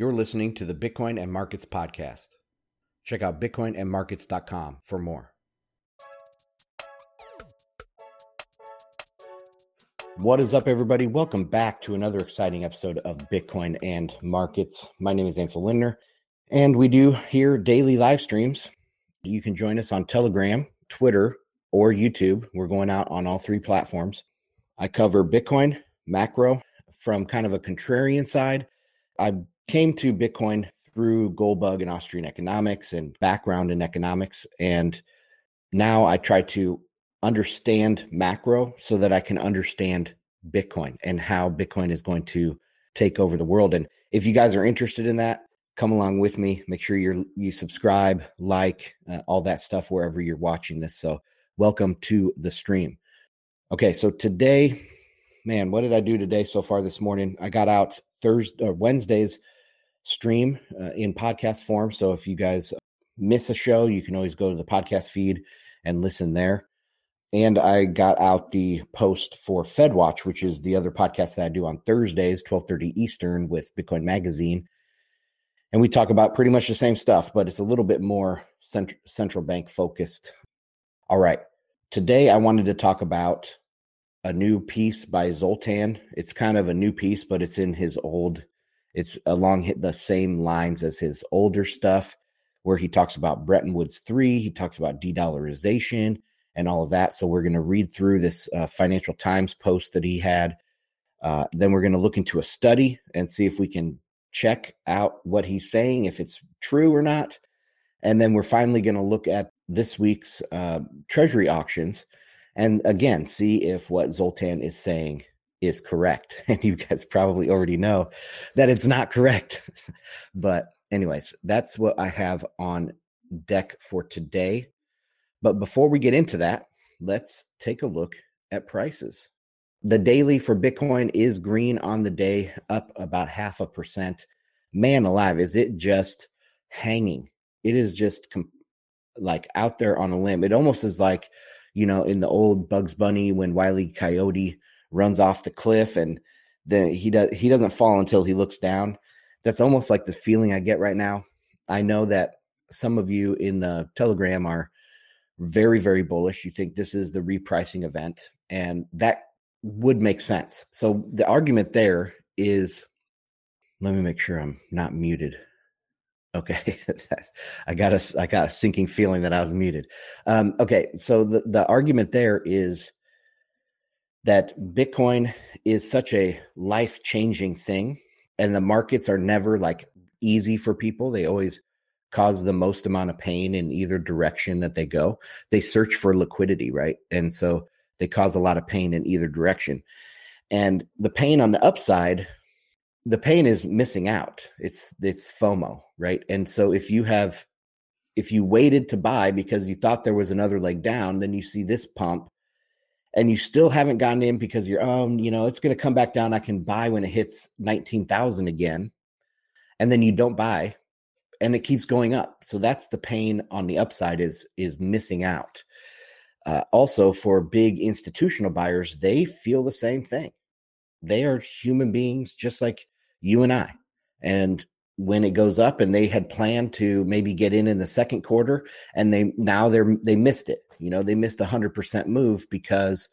You're listening to the Bitcoin and Markets podcast. Check out bitcoinandmarkets.com for more. What is up, everybody? Welcome back to another exciting episode of Bitcoin and Markets. My name is Ansel Lindner, and we do here daily live streams. You can join us on Telegram, Twitter, or YouTube. We're going out on all three platforms. I cover Bitcoin, macro from kind of a contrarian side. I came to Bitcoin through Goldbug and Austrian economics and background in economics. And now I try to understand macro so that I can understand Bitcoin and how Bitcoin is going to take over the world. And if you guys are interested in that, come along with me. Make sure you you subscribe, like, uh, all that stuff wherever you're watching this. So, welcome to the stream. Okay, so today, man, what did I do today so far this morning? I got out Thursday or Wednesdays stream uh, in podcast form. So if you guys miss a show, you can always go to the podcast feed and listen there. And I got out the post for FedWatch, which is the other podcast that I do on Thursdays, 1230 Eastern with Bitcoin Magazine. And we talk about pretty much the same stuff, but it's a little bit more cent- central bank focused. All right. Today I wanted to talk about a new piece by Zoltan. It's kind of a new piece, but it's in his old it's along the same lines as his older stuff, where he talks about Bretton Woods 3, he talks about de dollarization and all of that. So we're going to read through this uh, Financial Times post that he had. Uh, then we're going to look into a study and see if we can check out what he's saying, if it's true or not. And then we're finally going to look at this week's uh, Treasury auctions and again see if what Zoltan is saying is correct. And you guys probably already know that it's not correct. but, anyways, that's what I have on deck for today. But before we get into that, let's take a look at prices. The daily for Bitcoin is green on the day, up about half a percent. Man alive, is it just hanging? It is just com- like out there on a limb. It almost is like, you know, in the old Bugs Bunny when Wiley Coyote runs off the cliff and then he does he doesn't fall until he looks down. That's almost like the feeling I get right now. I know that some of you in the Telegram are very very bullish. You think this is the repricing event and that would make sense. So the argument there is let me make sure I'm not muted. Okay, I got a I got a sinking feeling that I was muted. Um, okay, so the the argument there is that Bitcoin is such a life changing thing, and the markets are never like easy for people. They always cause the most amount of pain in either direction that they go. They search for liquidity, right? And so they cause a lot of pain in either direction. And the pain on the upside, the pain is missing out. It's it's FOMO, right? And so if you have if you waited to buy because you thought there was another leg down, then you see this pump and you still haven't gotten in because you're, um, you know, it's going to come back down. I can buy when it hits 19,000 again. And then you don't buy and it keeps going up. So that's the pain on the upside is, is missing out. Uh, also for big institutional buyers, they feel the same thing. They are human beings just like you and I. And when it goes up and they had planned to maybe get in in the second quarter and they now they're they missed it you know they missed a hundred percent move because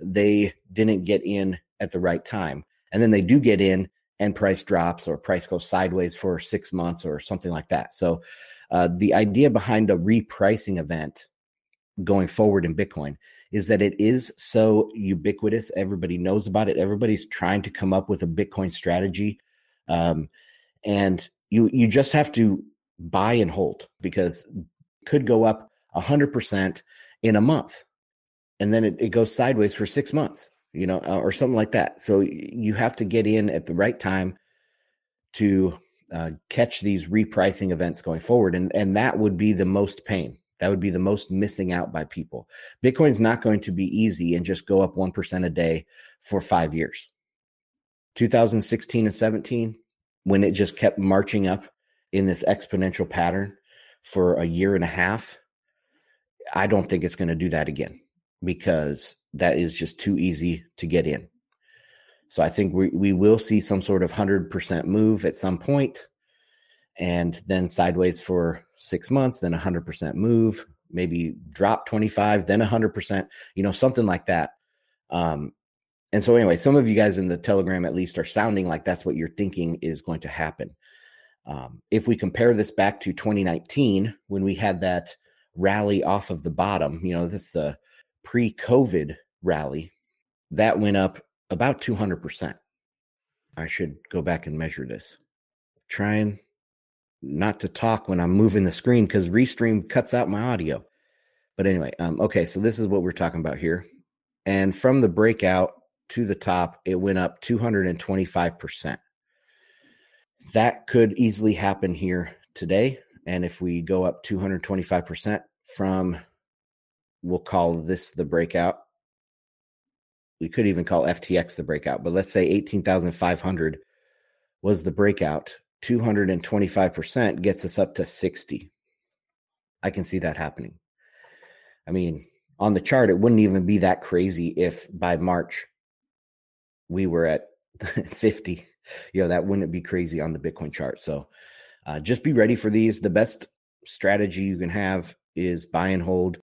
they didn't get in at the right time. And then they do get in and price drops or price goes sideways for six months or something like that. So uh, the idea behind a repricing event going forward in bitcoin is that it is so ubiquitous. Everybody knows about it. Everybody's trying to come up with a bitcoin strategy. Um, and you you just have to buy and hold because could go up 100% in a month and then it, it goes sideways for six months you know uh, or something like that. So you have to get in at the right time to uh, catch these repricing events going forward and and that would be the most pain. That would be the most missing out by people. Bitcoin's not going to be easy and just go up 1% a day for five years. 2016 and 17 when it just kept marching up in this exponential pattern for a year and a half, I don't think it's going to do that again because that is just too easy to get in. So I think we, we will see some sort of 100% move at some and then sideways for six months, then 100% move, maybe drop 25, then 100%, you know, something like that. Um, and so, anyway, some of you guys in the Telegram at least are sounding like that's what you're thinking is going to happen. Um, if we compare this back to 2019, when we had that rally off of the bottom, you know, this is the pre COVID rally, that went up about 200%. I should go back and measure this. Trying not to talk when I'm moving the screen because Restream cuts out my audio. But anyway, um, okay, so this is what we're talking about here. And from the breakout to the top, it went up 225%. That could easily happen here today. And if we go up 225% from, we'll call this the breakout. We could even call FTX the breakout, but let's say 18,500 was the breakout. 225% gets us up to 60. I can see that happening. I mean, on the chart, it wouldn't even be that crazy if by March we were at 50. You know, that wouldn't be crazy on the Bitcoin chart. So uh, just be ready for these. The best strategy you can have is buy and hold.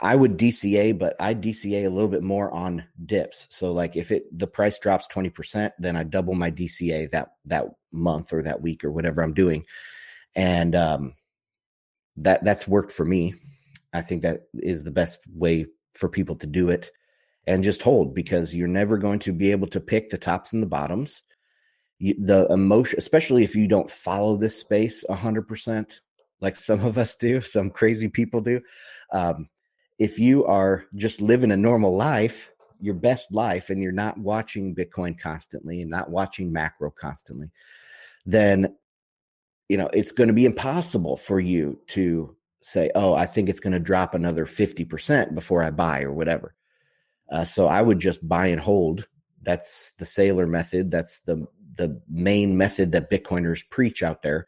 I would DCA, but I DCA a little bit more on dips. So like if it the price drops 20%, then I double my DCA that that month or that week or whatever I'm doing. And um that that's worked for me. I think that is the best way for people to do it and just hold because you're never going to be able to pick the tops and the bottoms. The emotion, especially if you don't follow this space 100%, like some of us do, some crazy people do. Um, if you are just living a normal life, your best life, and you're not watching Bitcoin constantly and not watching macro constantly, then you know it's going to be impossible for you to say, "Oh, I think it's going to drop another fifty percent before I buy" or whatever. Uh, so I would just buy and hold. That's the Saylor method. That's the the main method that Bitcoiners preach out there,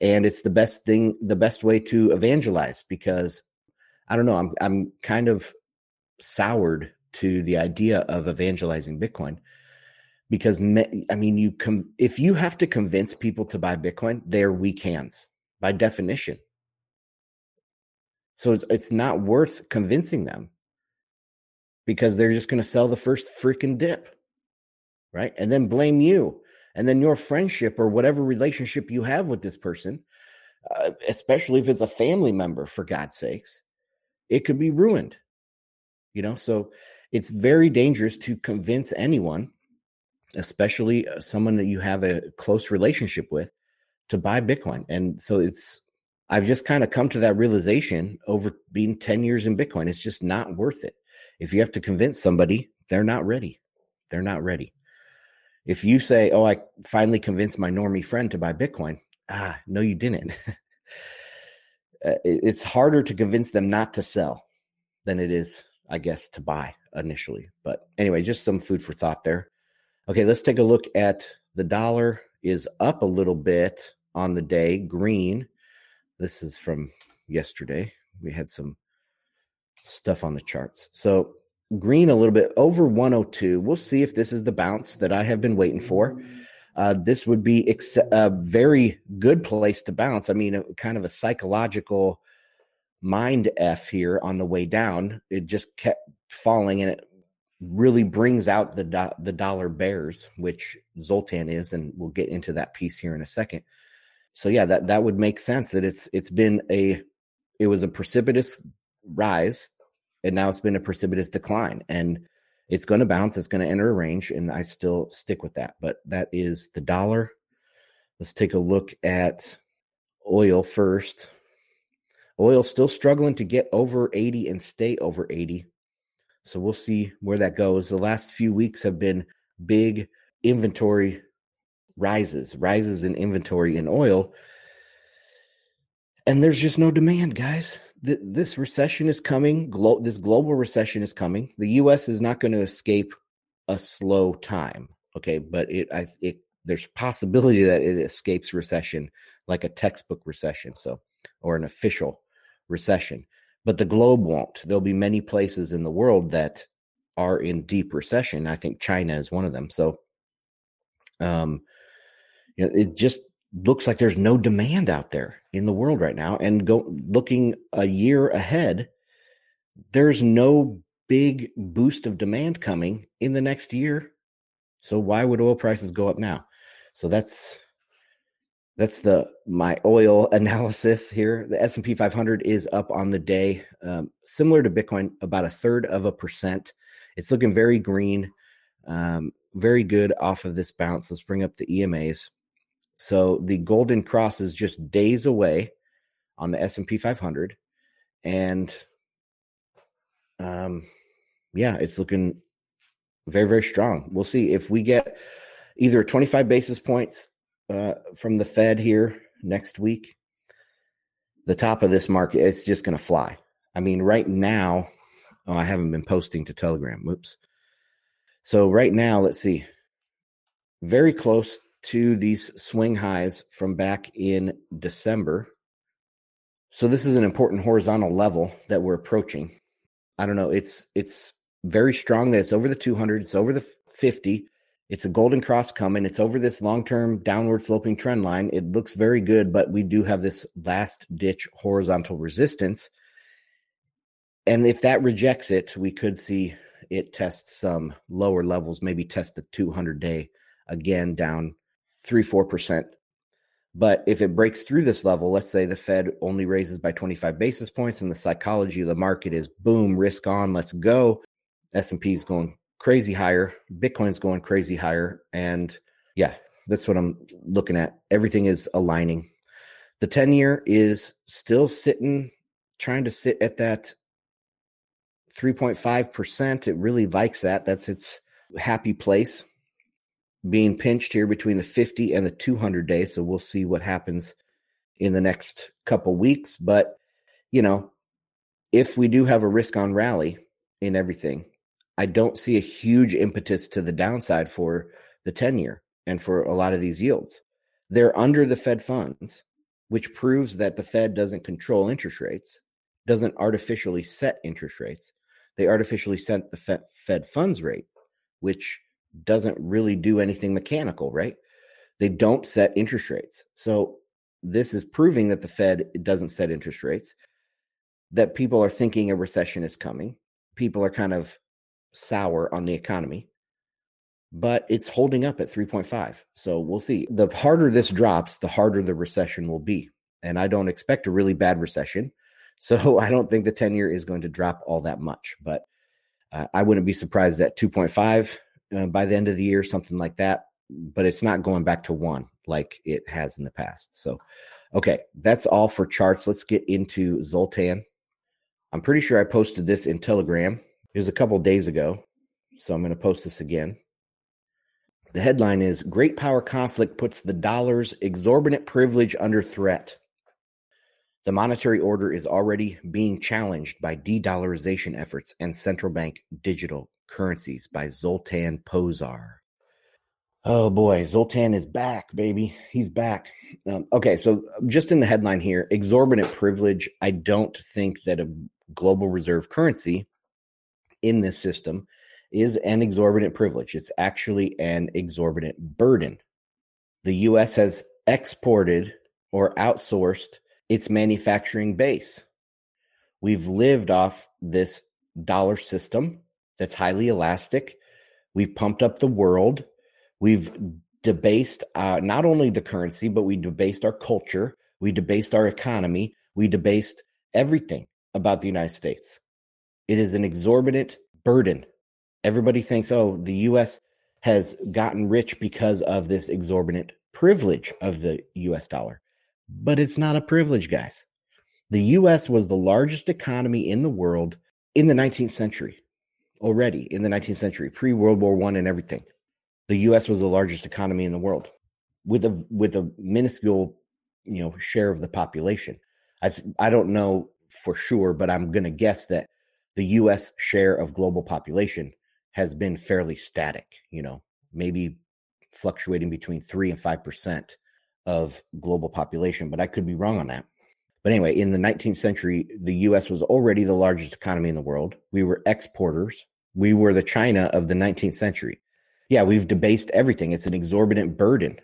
and it's the best thing, the best way to evangelize because I don't know. I'm I'm kind of soured to the idea of evangelizing Bitcoin because me, I mean, you com- if you have to convince people to buy Bitcoin, they're weak hands by definition. So it's it's not worth convincing them because they're just going to sell the first freaking dip, right? And then blame you, and then your friendship or whatever relationship you have with this person, uh, especially if it's a family member, for God's sakes it could be ruined. You know, so it's very dangerous to convince anyone, especially uh, someone that you have a close relationship with, to buy Bitcoin. And so it's, I've just kind of come to that realization over being 10 years in Bitcoin. It's just not worth it. If you have to convince somebody, they're not ready. They're not ready. If you say, Oh, I finally convinced my normie friend to buy Bitcoin, ah, no, you didn't. Uh, it's harder to convince them not to sell than it is, I guess, to buy initially. But anyway, just some food for thought there. Okay, let's take a look at the dollar is up a little bit on the day, green. This is from yesterday. We had some stuff on the charts. So green a little bit over 102. We'll see if this is the bounce that I have been waiting for uh, this would be ex- a very good place to bounce. I mean, a, kind of a psychological mind f here on the way down. It just kept falling, and it really brings out the do- the dollar bears, which Zoltan is, and we'll get into that piece here in a second. So yeah, that that would make sense. That it's it's been a it was a precipitous rise, and now it's been a precipitous decline, and it's going to bounce. It's going to enter a range, and I still stick with that. But that is the dollar. Let's take a look at oil first. Oil still struggling to get over 80 and stay over 80. So we'll see where that goes. The last few weeks have been big inventory rises, rises in inventory in oil. And there's just no demand, guys th- this recession is coming. Glo- this global recession is coming. The U.S. is not going to escape a slow time. Okay, but it, I, it, there's possibility that it escapes recession, like a textbook recession, so or an official recession. But the globe won't. There'll be many places in the world that are in deep recession. I think China is one of them. So, um, you know, it just looks like there's no demand out there in the world right now. And go looking a year ahead, there's no big boost of demand coming in the next year. So why would oil prices go up now? So that's that's the my oil analysis here. The S and P 500 is up on the day, um, similar to Bitcoin, about a third of a percent. It's looking very green, um, very good off of this bounce. Let's bring up the EMAs. So the golden cross is just days away on the S&P 500 and um yeah, it's looking very very strong. We'll see if we get either 25 basis points uh, from the Fed here next week. The top of this market it's just going to fly. I mean, right now, oh, I haven't been posting to Telegram. Whoops. So right now, let's see. Very close to these swing highs from back in December. So this is an important horizontal level that we're approaching. I don't know. It's it's very strong that it's over the 200. It's over the 50. It's a golden cross coming. It's over this long-term downward sloping trend line. It looks very good, but we do have this last ditch horizontal resistance. And if that rejects it, we could see it test some lower levels, maybe test the 200 day again down three, 4%. But if it breaks through this level, let's say the Fed only raises by 25 basis points and the psychology of the market is boom, risk on, let's go. S&P is going crazy higher, Bitcoin's going crazy higher and yeah, that's what I'm looking at. Everything is aligning. The 10 year is still sitting trying to sit at that 3.5%. It really likes that. That's its happy place being pinched here between the 50 and the 200 days. So we'll see what happens in the next couple weeks. But, you know, if we do have a risk on rally in everything, I don't see a huge impetus to the downside for the 10 year and for a lot of these yields. They're under the Fed funds, which proves that the Fed doesn't control interest rates, doesn't artificially set interest rates. They artificially set the Fed funds rate, which doesn't really do anything mechanical, right? They don't set interest rates. So this is proving that the Fed doesn't set interest rates, that people are thinking a recession is coming. People are kind of sour on the economy, but it's holding up at 3.5. So we'll see. The harder this drops, the harder the recession will be. And I don't expect a really bad recession. So I don't think the 10 year is going to drop all that much, but uh, I wouldn't be surprised at 2.5 uh, by the end of the year, something like that. But it's not going back to one like it has in the past. So, okay, that's all for charts. Let's get into Zoltan. I'm pretty sure I posted this in Telegram. It was a couple days ago. So I'm going to post this again. The headline is Great Power Conflict Puts the Dollar's Exorbitant Privilege Under Threat. The monetary order is already being challenged by de dollarization efforts and central bank digital Currencies by Zoltan Pozsar. Oh boy, Zoltan is back, baby. He's back. Um, okay, so just in the headline here exorbitant privilege. I don't think that a global reserve currency in this system is an exorbitant privilege. It's actually an exorbitant burden. The US has exported or outsourced its manufacturing base. We've lived off this dollar system that's highly elastic. We've pumped up the world. We've debased uh, not only the currency, but we debased our culture. We debased our economy. We debased everything about the United States. It is an exorbitant burden. Everybody thinks, oh, the U.S. has gotten rich because of this exorbitant privilege of the U.S. dollar. But it's not a privilege, guys. The U.S. was the largest economy in the world in the 19th century already in the 19th century, pre World War One and everything. The U.S. was the largest economy in the world, with a with a minuscule, you know, share of the population. I I don't know for sure, but I'm going to guess that the U.S. share of global population has been fairly static. You know, maybe fluctuating between three and five percent of global population, but I could be wrong on that. But anyway, in the 19th century, the US was already the largest economy in the world. We were exporters. We were the China of the 19th century. Yeah, we've debased everything. It's an exorbitant burden.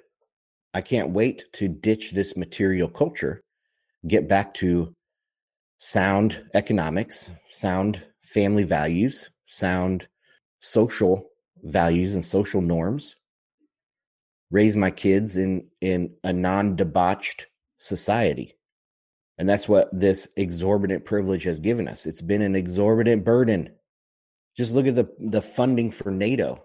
I can't wait to ditch this material culture, get back to sound economics, sound family values, sound social values and social norms, raise my kids in in a non-debauched society. And that's what this exorbitant privilege has given us. It's been an exorbitant burden. Just look at the the funding for NATO.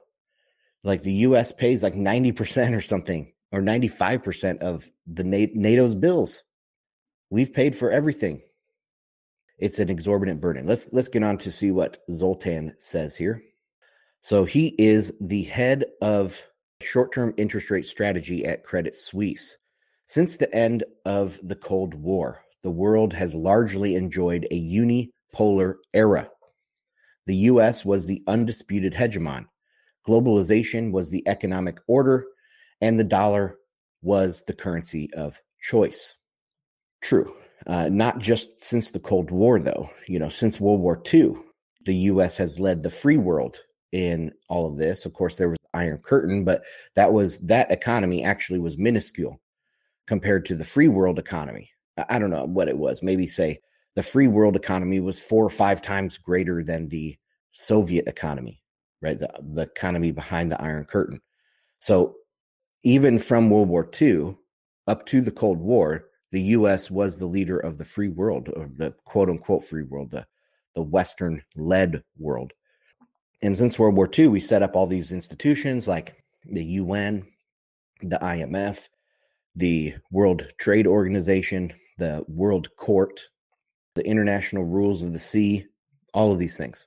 Like the US pays like 90% or something or 95% of the NATO's bills. We've paid for everything. It's an exorbitant burden. Let's let's get on to see what Zoltan says here. So he is the head of short-term interest rate strategy at Credit Suisse. Since the end of the Cold War, the world has largely enjoyed a unipolar era. The US was the undisputed hegemon. Globalization was the economic order, and the dollar was the currency of choice. True. Uh, not just since the Cold War, though. You know, since World War II, the U.S. has led the free world in all of this. Of course, there was Iron Curtain, but that was that economy actually was minuscule compared to the free world economy. I don't know what it was. Maybe say the free world economy was four or five times greater than the Soviet economy, right? The, the economy behind the Iron Curtain. So even from World War II up to the Cold War, the U.S. was the leader of the free world, or the quote unquote free world, the the Western led world. And since World War II, we set up all these institutions like the UN, the IMF, the World Trade Organization, the World Court, the International Rules of the Sea, all of these things,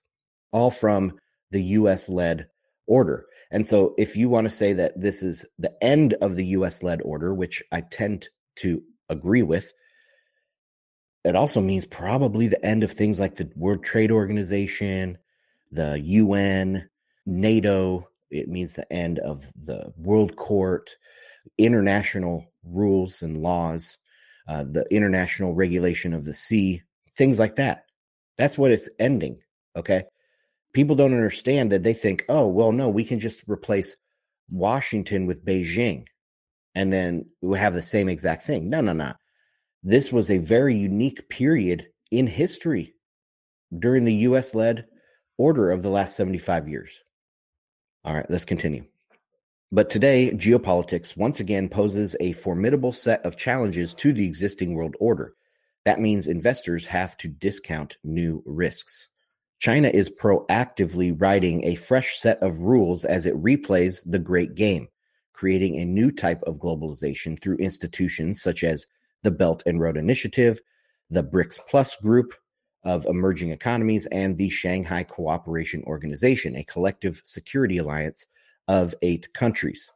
all from the US led order. And so, if you want to say that this is the end of the US led order, which I tend to agree with, it also means probably the end of things like the World Trade Organization, the UN, NATO. It means the end of the World Court, international rules and laws, uh, the international regulation of the sea, things like that. That's what it's ending. Okay people don't understand that they think, oh, well, no, we can just replace Washington with Beijing and then we have the same exact thing. No, no, no. This was a very unique period in history during the US led order of the last 75 years. All right, let's continue. But today, geopolitics once again poses a formidable set of challenges to the existing world order. That means investors have to discount new risks. China is proactively writing a fresh set of rules as it replays the Great Game, creating a new type of globalization through institutions such as the Belt and Road Initiative, the BRICS Plus group of emerging economies, and the Shanghai Cooperation Organization, a collective security alliance of eight countries.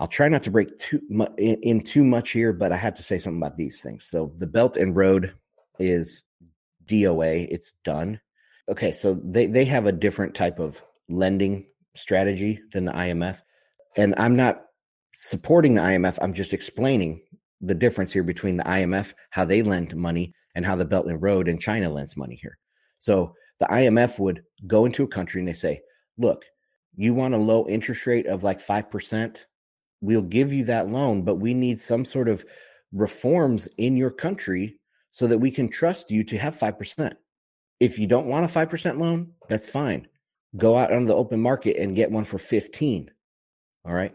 I'll try not to break too in too much here, but I have to say something about these things. So the Belt and Road is DOA, it's done. Okay, so they, they have a different type of lending strategy than the IMF. And I'm not supporting the IMF, I'm just explaining the difference here between the IMF, how they lend money, and how the Belt and Road in China lends money here. So the IMF would go into a country and they say, look, you want a low interest rate of like 5%? We'll give you that loan, but we need some sort of reforms in your country so that we can trust you to have 5%. If you don't want a 5% loan, that's fine. Go out on the open market and get one for 15. All right.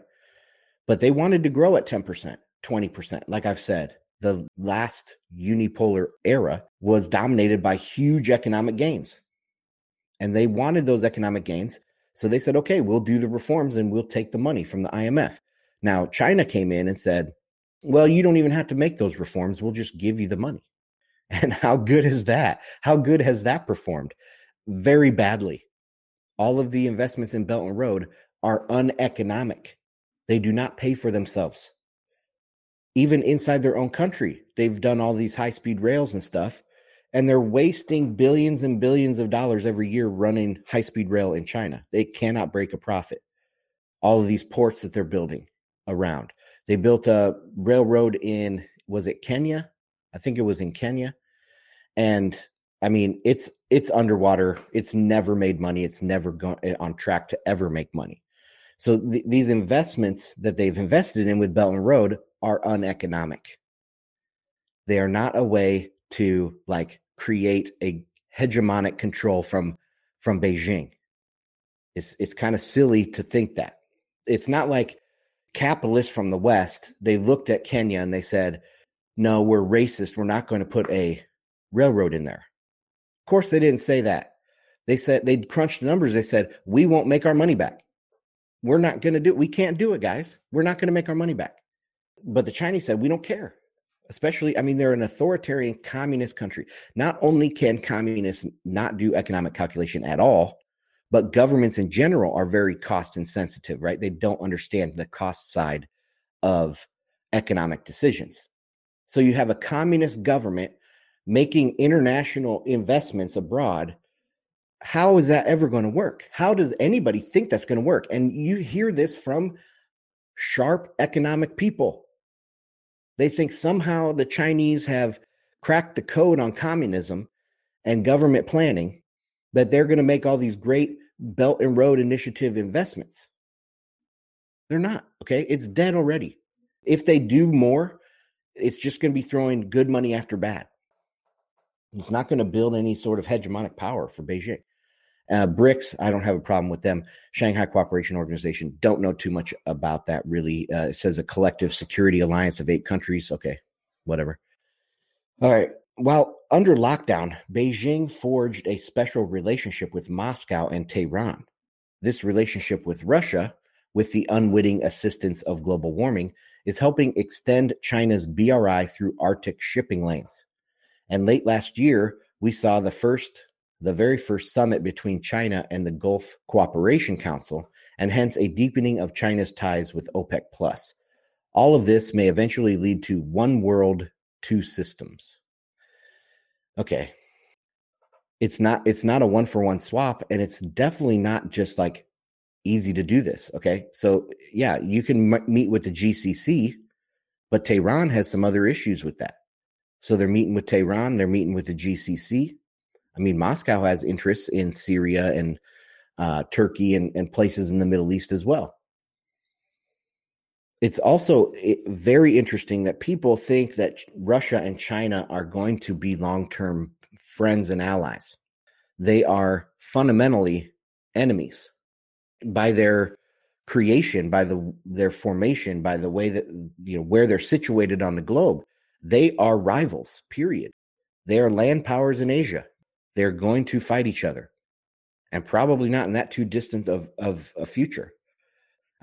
But they wanted to grow at 10%, 20%. Like I've said, the last unipolar era was dominated by huge economic gains. And they wanted those economic gains. So they said, okay, we'll do the reforms and we'll take the money from the IMF. Now, China came in and said, well, you don't even have to make those reforms. We'll just give you the money. And how good is that? How good has that performed? Very badly. All of the investments in Belt and Road are uneconomic. They do not pay for themselves. Even inside their own country, they've done all these high speed rails and stuff, and they're wasting billions and billions of dollars every year running high speed rail in China. They cannot break a profit. All of these ports that they're building around. They built a railroad in, was it Kenya? I think it was in Kenya. And I mean, it's it's underwater. It's never made money. It's never gone eh, on track to ever make money. So th- these investments that they've invested in with Belt and Road are uneconomic. They are not a way to like create a hegemonic control from from Beijing. It's it's kind of silly to think that. It's not like capitalists from the West, they looked at Kenya and they said, No, we're racist. We're not going to put a railroad in there. Of course, they didn't say that. They said they'd crunched the numbers. They said, We won't make our money back. We're not going to do it. We can't do it, guys. We're not going to make our money back. But the Chinese said, We don't care especially i mean they're an authoritarian communist country not only can communists not do economic calculation at all but governments in general are very cost insensitive right? They don't understand the cost side of economic decisions. So you have a communist government making international investments abroad. How is that ever going to work? How does anybody think that's going to work? And you hear this from sharp economic people. They think somehow the Chinese have cracked the code on communism and government planning, that they're going to make all these great Belt and Road Initiative investments. They're not. Okay. It's dead already. If they do more, it's just going to be throwing good money after bad. It's not going to build any sort of hegemonic power for Beijing. Uh, BRICS, I don't have a problem with them. Shanghai Cooperation Organization, don't know too much about that really. Uh, it says a collective security alliance of eight countries. Okay, whatever. All right. While under lockdown, Beijing forged a special relationship with Moscow and Tehran. This relationship with Russia, with the unwitting assistance of global warming, is helping extend China's BRI through Arctic shipping lanes. And late last year, we saw the first the very first summit between China and the Gulf Cooperation Council, and hence a deepening of China's ties with OPEC Plus. All of this may eventually lead to one world, two systems. Okay. It's not it's not a one for one swap and it's definitely not just like easy to do this, okay? So yeah, you can m- meet with the GCC, but Tehran has some other issues with that. So they're meeting with Tehran, they're meeting with the GCC, I mean, Moscow has interests in Syria and uh, Turkey and, and places in the Middle East as well. It's also eh, very interesting that people think that Russia and China are going to be long term friends and allies. They are fundamentally enemies by their creation, by the their formation, by the way that you know where they're situated on the globe. They are rivals. Period. They are land powers in Asia. They're going to fight each other, and probably not in that too distant of of a future.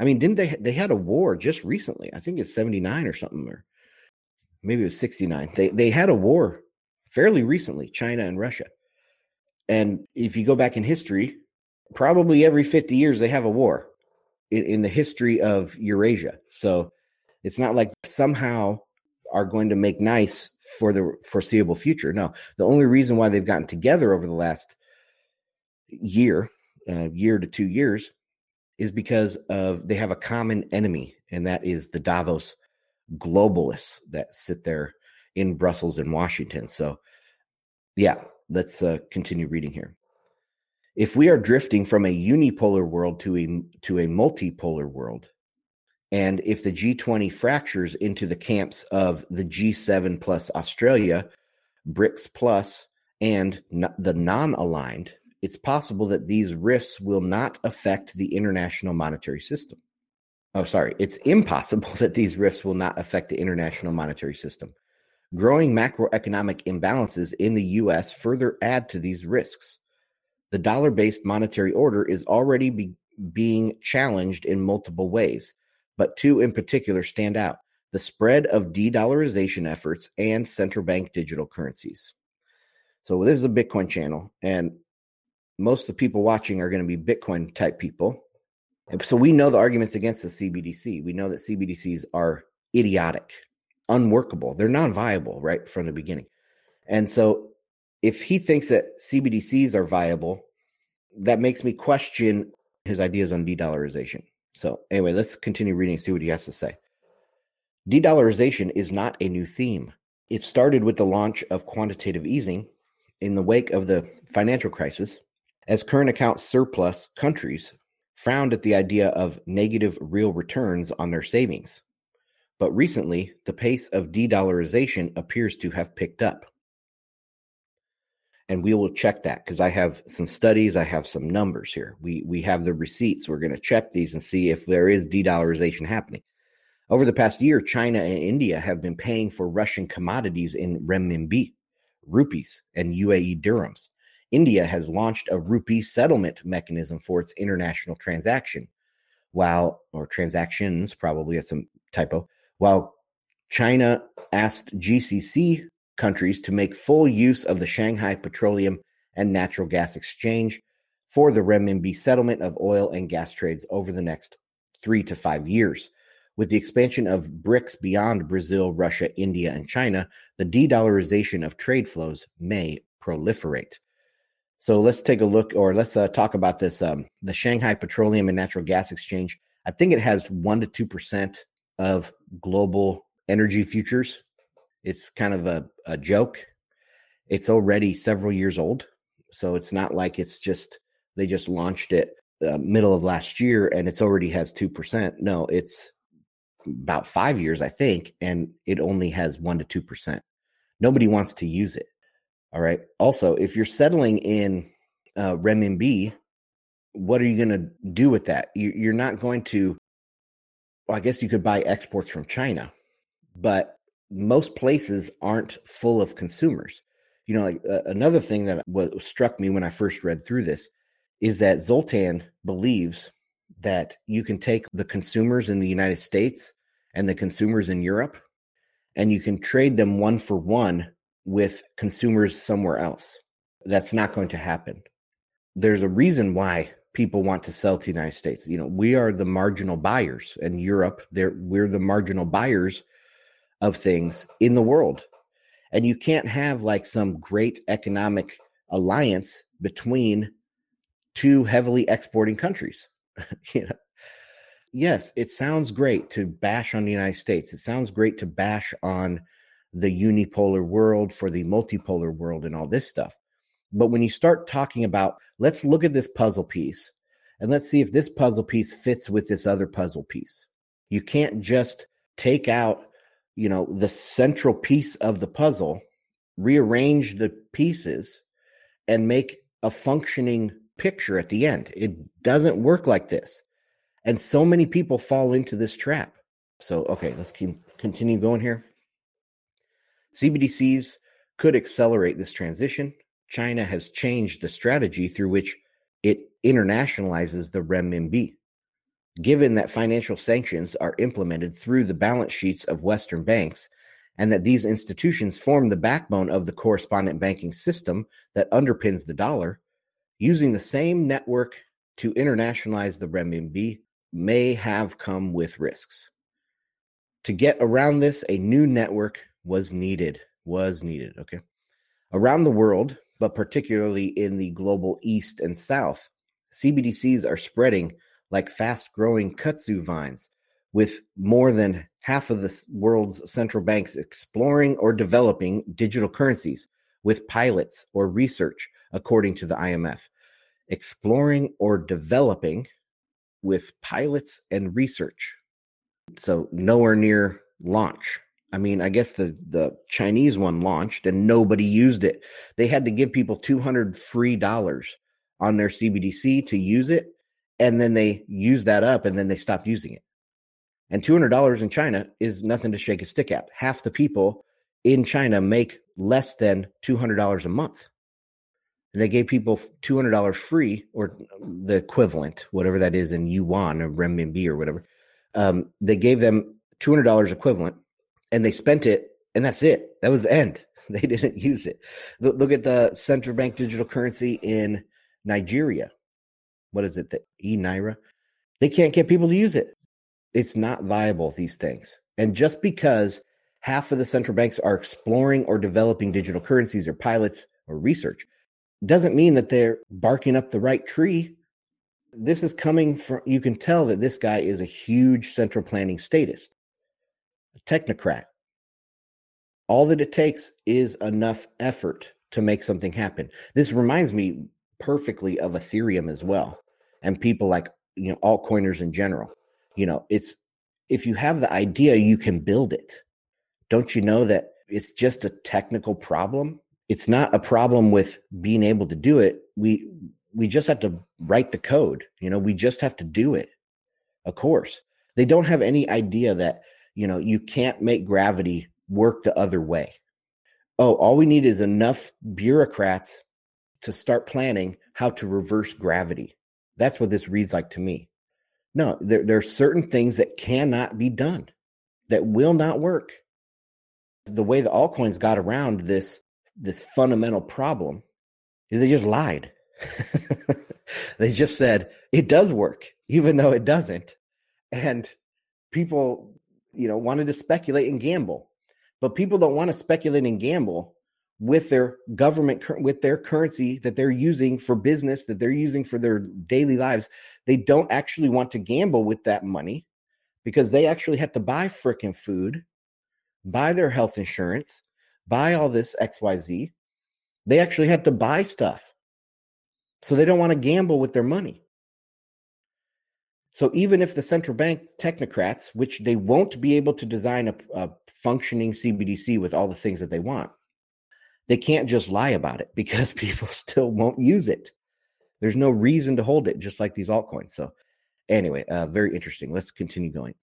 I mean, didn't they? They had a war just recently. I think it's seventy nine or something, or maybe it was sixty nine. They they had a war fairly recently, China and Russia. And if you go back in history, probably every 50 years they have a war in, in, the history of Eurasia. So it's not like somehow are going to make nice for the foreseeable future. No, the only reason why they've gotten together over the last year, uh, year to two years, is because of they have a common enemy, and that is the Davos globalists that sit there in Brussels and Washington. So, yeah, let's uh, continue reading here. If we are drifting from a unipolar world to a to a multipolar world, and if the G20 fractures into the camps of the G7 plus Australia, BRICS plus, and the non aligned, it's possible that these rifts will not affect the international monetary system. Oh, sorry. It's impossible that these rifts will not affect the international monetary system. Growing macroeconomic imbalances in the U.S. further add to these risks. The dollar based monetary order is already be- being challenged in multiple ways but two in particular stand out the spread of de dollarization efforts and central bank digital currencies. So, this is a Bitcoin channel, and most of the people watching are going to be Bitcoin type people. So, we know the arguments against the CBDC. We know that CBDCs are idiotic, unworkable, they're non viable right from the beginning. And so, if he thinks that CBDCs are viable, that makes me question his ideas on de dollarization. So, anyway, let's continue reading and see what he has to say. De dollarization is not a new theme. It started with the launch of quantitative easing in the wake of the financial crisis, as current account surplus countries frowned at the idea of negative real returns on their savings. But recently, the pace of de dollarization appears to have picked up. And we will check that because I have some studies, I have some numbers here. We, we have the receipts. We're going to check these and see if there is de dollarization happening. Over the past year, China and India have been paying for Russian commodities in renminbi, rupees, and UAE dirhams. India has launched a rupee settlement mechanism for its international transaction, while or transactions probably that's some typo. While China asked GCC countries to make full use of the Shanghai Petroleum and Natural Gas Exchange for the renminbi settlement of oil and gas trades over the next three to five years. With the expansion of BRICS beyond Brazil, Russia, India, and China, the de dollarization of trade flows may proliferate. So let's take a look, or let's uh, talk about this. Um, the Shanghai Petroleum and Natural Gas Exchange. I think it has one to two percent of global energy futures. It's kind of a, a joke. It's already several years old, so it's not like it's just they just launched it uh, middle of last year and it's already has two percent. No, it's about five years, I think, and it only has one to two percent. Nobody wants to use it. All right. Also, if you're settling in uh, renminbi, what are you going to do with that? You, you're not going to. Well, I guess you could buy exports from China, but most places aren't full of consumers. You know, like uh, another thing that what struck me when I first read through this is that Zoltan believes that you can take the consumers in the United States and the consumers in Europe and you can trade them one for one with consumers somewhere else. That's not going to happen. There's a reason why people want to sell to the United States. You know, we are the marginal buyers and Europe, there we're the marginal buyers of things in the world. And you can't have like some great economic alliance between two heavily exporting countries. you know, yes, it sounds great to bash on the United States. It sounds great to bash on the unipolar world for the multipolar world and all this stuff. But when you start talking about, let's look at this puzzle piece and let's see if this puzzle piece fits with this other puzzle piece. You can't just take out, you know, the central piece of the puzzle, rearrange the pieces, and make a functioning picture at the end. It doesn't work like this. And so many people fall into this trap. So, okay, let's keep continue going here. CBDCs could accelerate this transition. China has changed the strategy through which it internationalizes the renminbi. Given that financial sanctions are implemented through the balance sheets of Western banks, and that these institutions form the backbone of the correspondent banking system that underpins the dollar, using the same network to internationalize the renminbi may have come with risks. To get around this, a new network was needed. Was needed. Okay. Around the world, but particularly in the global east and south, CBDCs are spreading like fast growing kudzu vines, with more than half of the world's central banks exploring or developing digital currencies with pilots or research, according to the IMF. Exploring or developing with pilots and research. So nowhere near launch. I mean, I guess the the Chinese one launched and nobody used it. They had to give people 200 free dollars on their CBDC to use it and then they used that up and then they stopped using it. And $200 in China is nothing to shake a stick at. Half the people in China make less than $200 a month and they gave people two hundred dollars free, or the equivalent, whatever that is in yuan or renminbi or whatever. Um, they gave them two hundred dollars equivalent, and they spent it, and that's it. That was the end. They didn't use it. Look, at the central bank digital currency in Nigeria. What is it? The e naira. They can't get people to use it. It's not viable. These things, and just because half of the central banks are exploring or developing digital currencies or pilots or research doesn't mean that they're barking up the right tree. This is coming from, you can tell that this guy is a huge central planning statist, a technocrat. All that it takes is enough effort to make something happen. This reminds me perfectly of Ethereum as well. And people like you know altcoiners in general. You know, it's if you have the idea, you can build it. Don't you know that it's just a technical problem? It's not a problem with being able to do it. We we just have to write the code. You know, we just have to do it. Of course. They don't have any idea that, you know, you can't make gravity work the other way. Oh, all we need is enough bureaucrats to start planning how to reverse gravity. That's what this reads like to me. No, there, there are certain things that cannot be done, that will not work. The way the altcoins got around this this fundamental problem is they just lied. they just said it does work, even though it doesn't. And people, you know, wanted to speculate and gamble. But people don't want to speculate and gamble with their government with their currency that they're using for business that they're using for their daily lives. They don't actually want to gamble with that money because they actually have to buy freaking food buy their health insurance buy all this xyz they actually have to buy stuff. So they don't want to gamble with their money so even if the central bank technocrats which they won't be able to design a, a functioning cbdc with all the things that they want they can't just lie about it because people still won't use it. There's no reason to hold it, just like these altcoins. So, anyway, uh, very interesting. Let's continue going.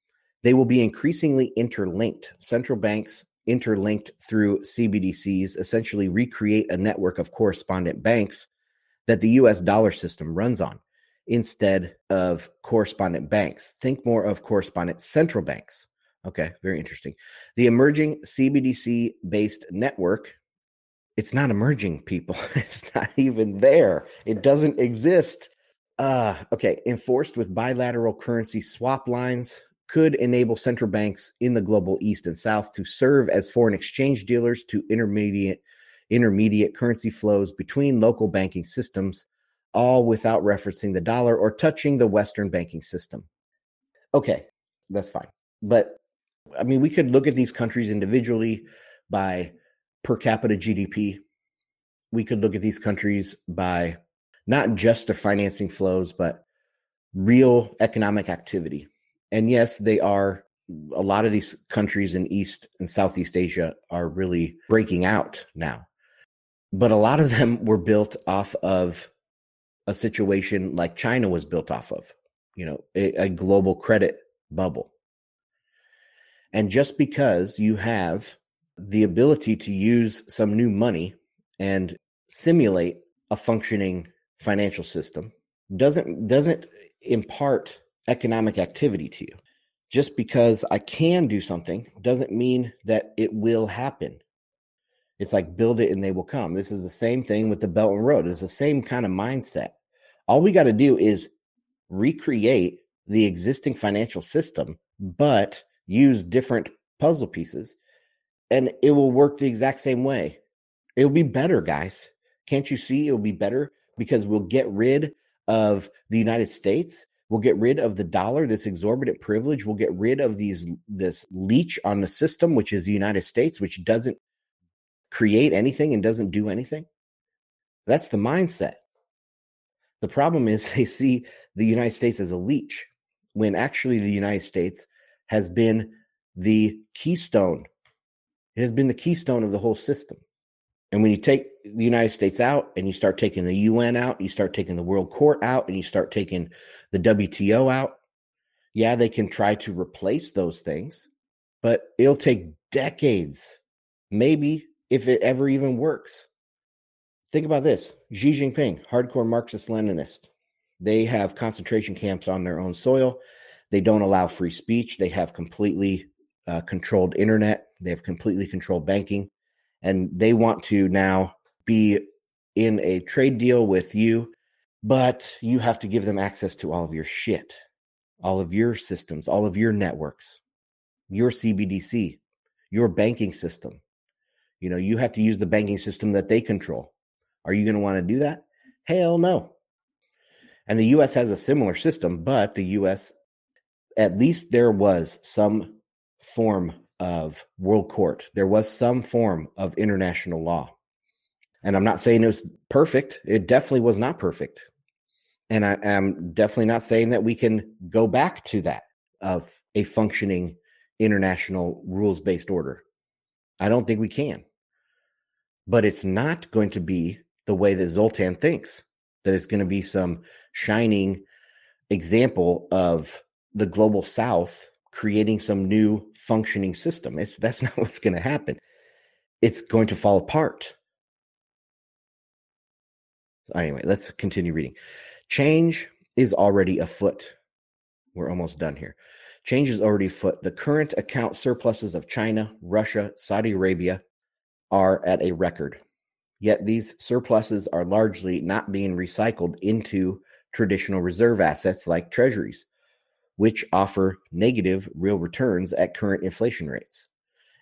They will be increasingly interlinked. Central banks interlinked through CBDCs essentially recreate a network of correspondent banks that the US dollar system runs on instead of correspondent banks. Think more of correspondent central banks. Okay, very interesting. The emerging CBDC based network it's not emerging people it's not even there it doesn't exist uh okay enforced with bilateral currency swap lines could enable central banks in the global east and south to serve as foreign exchange dealers to intermediate intermediate currency flows between local banking systems all without referencing the dollar or touching the western banking system okay that's fine but i mean we could look at these countries individually by per capita GDP. We could look at these countries by not just their financing flows, but real economic activity. And yes, they are a lot of these countries in East and Southeast Asia are really breaking out now. But a lot of them were built off of a situation like China was built off of, you know, a, a global credit bubble. And just because you have the ability to use some new money and simulate a functioning financial system doesn't doesn't impart economic activity to you. Just because i can do something doesn't mean that it will happen. It's like build it and they will come. This is the same thing with the belt and road. It's the same kind of mindset all we got to do is recreate the existing financial system but use different puzzle pieces and it will work the exact same way. It'll be better, guys. Can't you see it'll be better because we'll get rid of the United States. We'll get rid of the dollar, this exorbitant privilege. We'll get rid of these this leech on the system, which is the United States, which doesn't create anything and doesn't do anything. That's the mindset. The problem is they see the United States as a leech when actually the United States has been the keystone it has been the keystone of the whole system. And when you take the United States out and you start taking the UN out, you start taking the World Court out, and you start taking the WTO out, yeah, they can try to replace those things, but it'll take decades, maybe if it ever even works. Think about this Xi Jinping, hardcore Marxist Leninist. They have concentration camps on their own soil. They don't allow free speech. They have completely uh, controlled internet. They have completely controlled banking, and they want to now be in a trade deal with you, but you have to give them access to all of your shit, all of your systems, all of your networks, your CBDC, your banking system. You know, you have to use the banking system that they control. Are you going to want to do that? Hell no. And the US has a similar system, but the US, at least there was some form of world court. There was some form of international law. And I'm not saying it was perfect. It definitely was not perfect. And I am definitely not saying that we can go back to that of a functioning international rules based order. I don't think we can. But it's not going to be the way that Zoltan thinks, that it's going to be some shining example of the global south creating some new functioning system. It's that's not what's going to happen. It's going to fall apart. Anyway, let's continue reading. Change is already afoot. We're almost done here. Change is already afoot. The current account surpluses of China, Russia, Saudi Arabia are at a record. Yet these surpluses are largely not being recycled into traditional reserve assets like treasuries, which offer negative real returns at current inflation rates.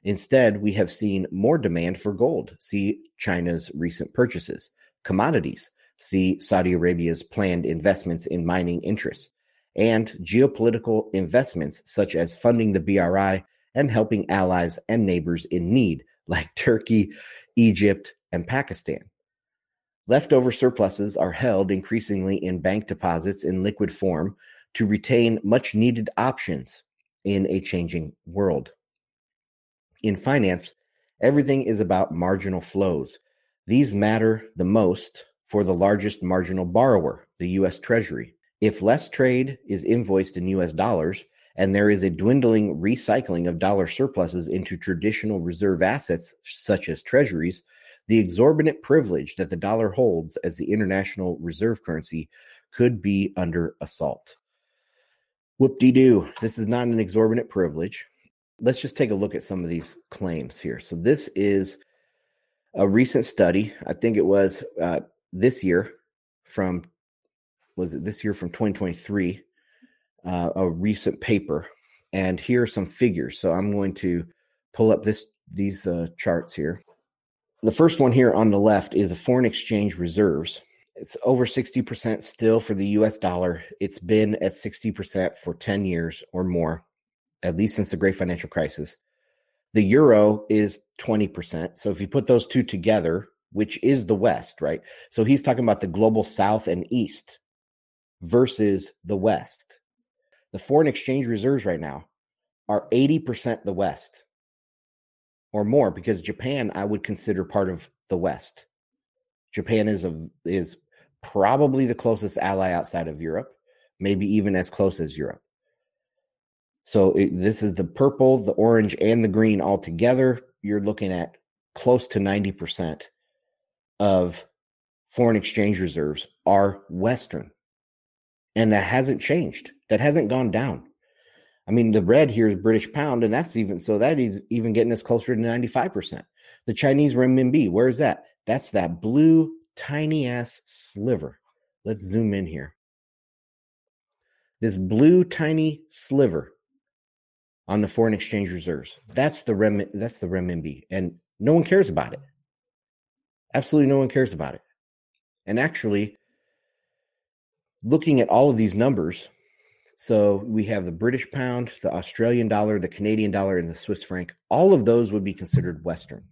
Instead, we have seen more demand for gold. See China's recent purchases, commodities, see Saudi Arabia's planned investments in mining interests, and geopolitical investments such as funding the BRI and helping allies and neighbors in need like Turkey, Egypt, and Pakistan. Leftover surpluses are held increasingly in bank deposits in liquid form to retain much needed options in a changing world. In finance, everything is about marginal flows. These matter the most for the largest marginal borrower, the U.S. Treasury. If less trade is invoiced in U.S. dollars and there is a dwindling recycling of dollar surpluses into traditional reserve assets such as treasuries, the exorbitant privilege that the dollar holds as the international reserve currency could be under assault. Whoop de doo. This is not an exorbitant privilege. Let's just take a look at some of these claims here. So, this is a recent study. I think it was uh, this year from was it this year from 2023 uh, a recent paper and here are some figures so i'm going to pull up this these uh, charts here the first one here on the left is a foreign exchange reserves. It's over 60% still for the us dollar. It's been at 60% for 10 years or more at least since the great financial crisis. The euro is 20% so if you put those two together which is the West, right? So he's talking about the global South and East versus the West. The foreign exchange reserves right now are 80% the West or more because Japan I would consider part of the West. Japan is a is probably the closest ally outside of Europe, maybe even as close as Europe. So it, this is the purple, the orange, and the green all together. You're looking at close to 90% of foreign exchange reserves are Western. And that hasn't changed. That hasn't gone down. I mean, the red here is British pound, and that's even so that is even getting us closer to 95%. The Chinese renminbi, where is that? That's that blue tiny ass sliver. Let's zoom in here. This blue tiny sliver on the foreign exchange reserves. That's the rem that's the renminbi. And no one cares about it. Absolutely no one cares about it. And actually, looking at all of these numbers, so we have the British pound, the Australian dollar, the Canadian dollar, and the Swiss franc. All of those would be considered Western.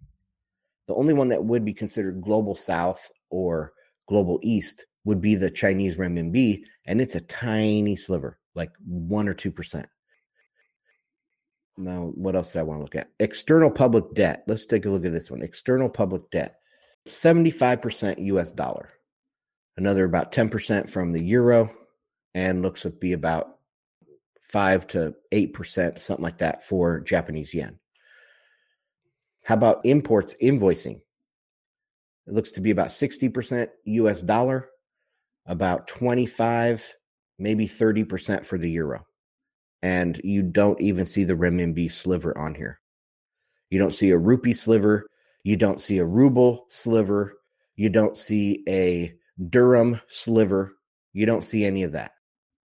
The only one that would be considered global South or global East would be the Chinese renminbi, and it's a tiny sliver, like one or two percent. Now, what else did I want to look at? External public debt. Let's take a look at this one. External public debt. 75% US dollar, another about 10% from the euro, and looks to be about 5 to 8%, something like that, for Japanese yen. How about imports invoicing? It looks to be about 60% US dollar, about 25, maybe 30% for the euro. And you don't even see the renminbi sliver on here. You don't see a rupee sliver. You don't see a ruble sliver. You don't see a dirham sliver. You don't see any of that.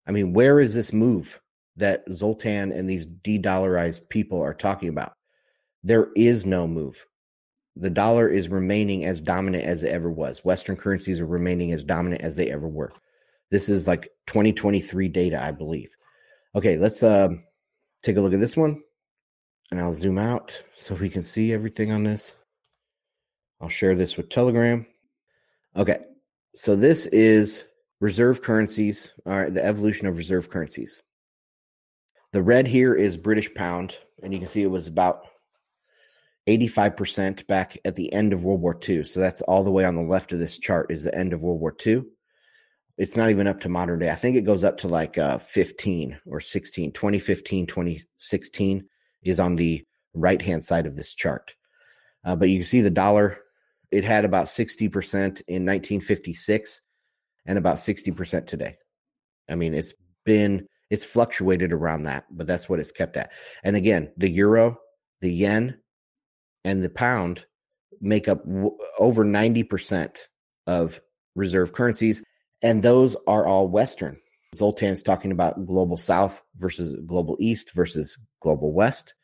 I mean, where is this move that Zoltan and these de dollarized people are talking about? There is no move. The dollar is remaining as dominant as it ever was. Western currencies are remaining as dominant as they ever were. This is like 2023 data, I believe. Okay, let's uh, take a look at this one and I'll zoom out so we can see everything on this. I'll share this with Telegram. Okay. So this is reserve currencies, all right, the evolution of reserve currencies. The red here is British pound, and you can see it was about 85% back at the end of World War II. So that's all the way on the left of this chart is the end of World War II. It's not even up to modern day. I think it goes up to like uh, 15 or 16. 2015, 2016 is on the right hand side of this chart. Uh, but you can see the dollar, it had about 60% in 1956 and about 60% today. I mean, it's been, it's fluctuated around that, but that's what it's kept at. And again, the euro, the yen, and the pound make up w- over 90% of reserve currencies. And those are all Western. Zoltan's talking about global South versus global East versus global West.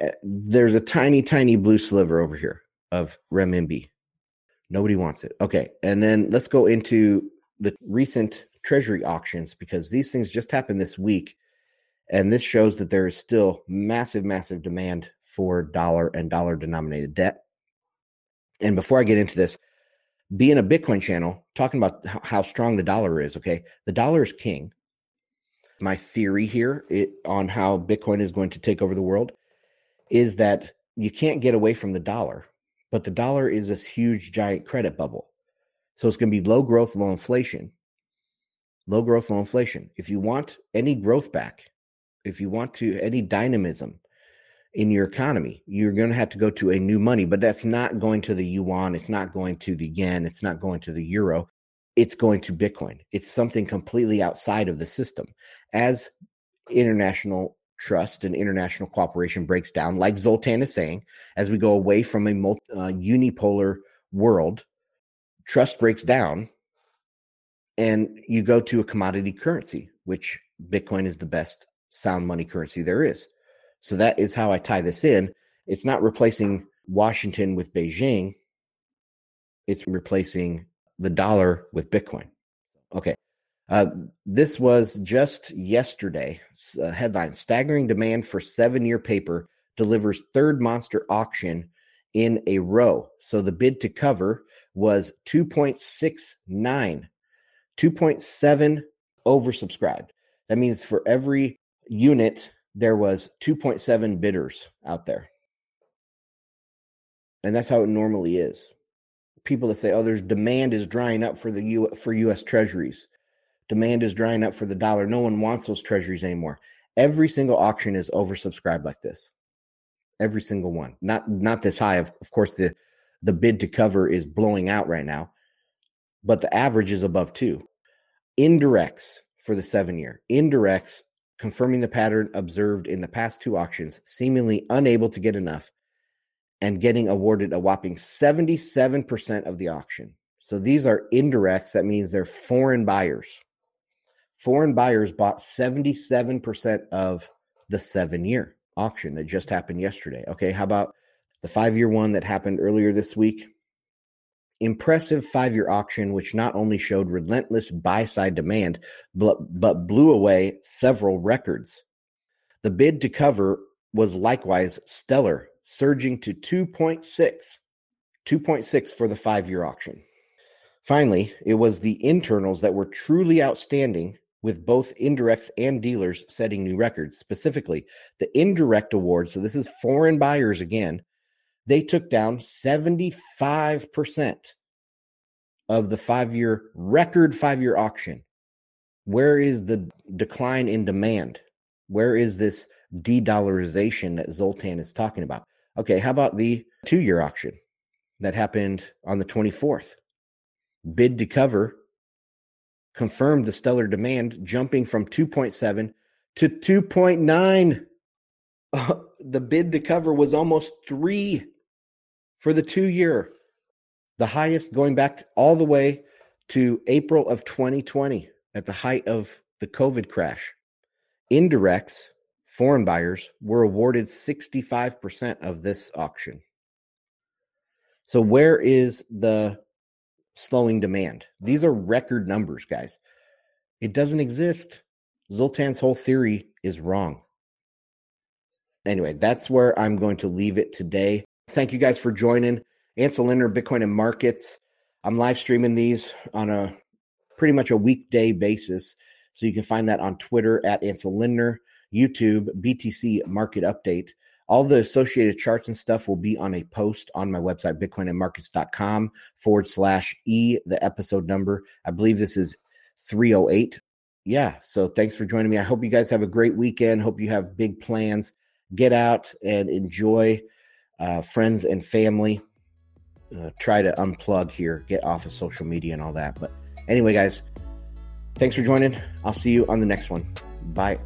Uh, there's a tiny, tiny blue sliver over here of renminbi. Nobody wants it. Okay. And then let's go into the recent treasury auctions because these things just happened this week. And this shows that there is still massive, massive demand for dollar and dollar denominated debt. And before I get into this, being a Bitcoin channel, talking about how strong the dollar is, okay? The dollar is king. My theory here it, on how Bitcoin is going to take over the world is that you can't get away from the dollar, but the dollar is this huge, giant credit bubble. So it's going to be low growth, low inflation. Low growth, low inflation. If you want any growth back, if you want to any dynamism, in your economy. You're going to have to go to a new money, but that's not going to the yuan. It's not going to the yen. It's not going to the euro. It's going to Bitcoin. It's something completely outside of the system. As international trust and international cooperation breaks down, like Zoltan is saying, as we go away from a multi, uh, unipolar world, trust breaks down and you go to a commodity currency, which Bitcoin is the best sound money currency there is. So that is how I tie this in. It's not replacing Washington with Beijing, it's replacing the dollar with Bitcoin. Okay. Uh, this was just yesterday. Uh, headline Staggering demand for seven year paper delivers third monster auction in a row. So the bid to cover was 2.69, 2.7 oversubscribed. That means for every unit there was 2.7 bidders out there. And that's how it normally is. People that say, "Oh, there's demand is drying up for the U for US treasuries. Demand is drying up for the dollar. No one wants those treasuries anymore." Every single auction is oversubscribed like this. Every single one. Not not this high. Of, of course the the bid to cover is blowing out right now, but the average is above 2. Indirects for the 7 year. Indirects confirming the pattern observed in the past two auctions, seemingly unable to get enough and getting awarded a whopping 77% of the auction. So these are indirects. That means they're foreign buyers. Foreign buyers bought 77% of the seven year auction that just happened yesterday. Okay, how about the five year one that happened earlier this week? Impressive five year auction, which not only showed relentless buy side demand, but, but blew away several records. The bid to cover was likewise stellar, surging to 2.6, 2.6 for the five year auction. Finally, it was the internals that were truly outstanding, with both indirects and dealers setting new records. Specifically, the indirect awards, so this is foreign buyers again, they took down 75% of the five year record five year auction. Where is the decline in demand? Where is this de dollarization that Zoltan is talking about? Okay, how about the two year auction that happened on the 24th? Bid to cover confirmed the stellar demand, jumping from 2.7 to 2.9. the bid to cover was almost three for the two year, the highest going back all the way to April of 2020 at the height of the COVID crash. Indirects, foreign buyers, were awarded 65% of this auction. So, where is the slowing demand? These are record numbers, guys. It doesn't exist. Zoltan's whole theory is wrong. Anyway, that's where I'm going to leave it today. Thank you guys for joining. Ansel Lindner, Bitcoin and Markets. I'm live streaming these on a pretty much a weekday basis. So you can find that on Twitter at Ansel Lindner, YouTube, BTC Market Update. All the associated charts and stuff will be on a post on my website, bitcoinandmarkets.com forward slash E, the episode number. I believe this is 308. Yeah. So thanks for joining me. I hope you guys have a great weekend. Hope you have big plans. Get out and enjoy uh, friends and family. Uh, try to unplug here, get off of social media and all that. But anyway, guys, thanks for joining. I'll see you on the next one. Bye.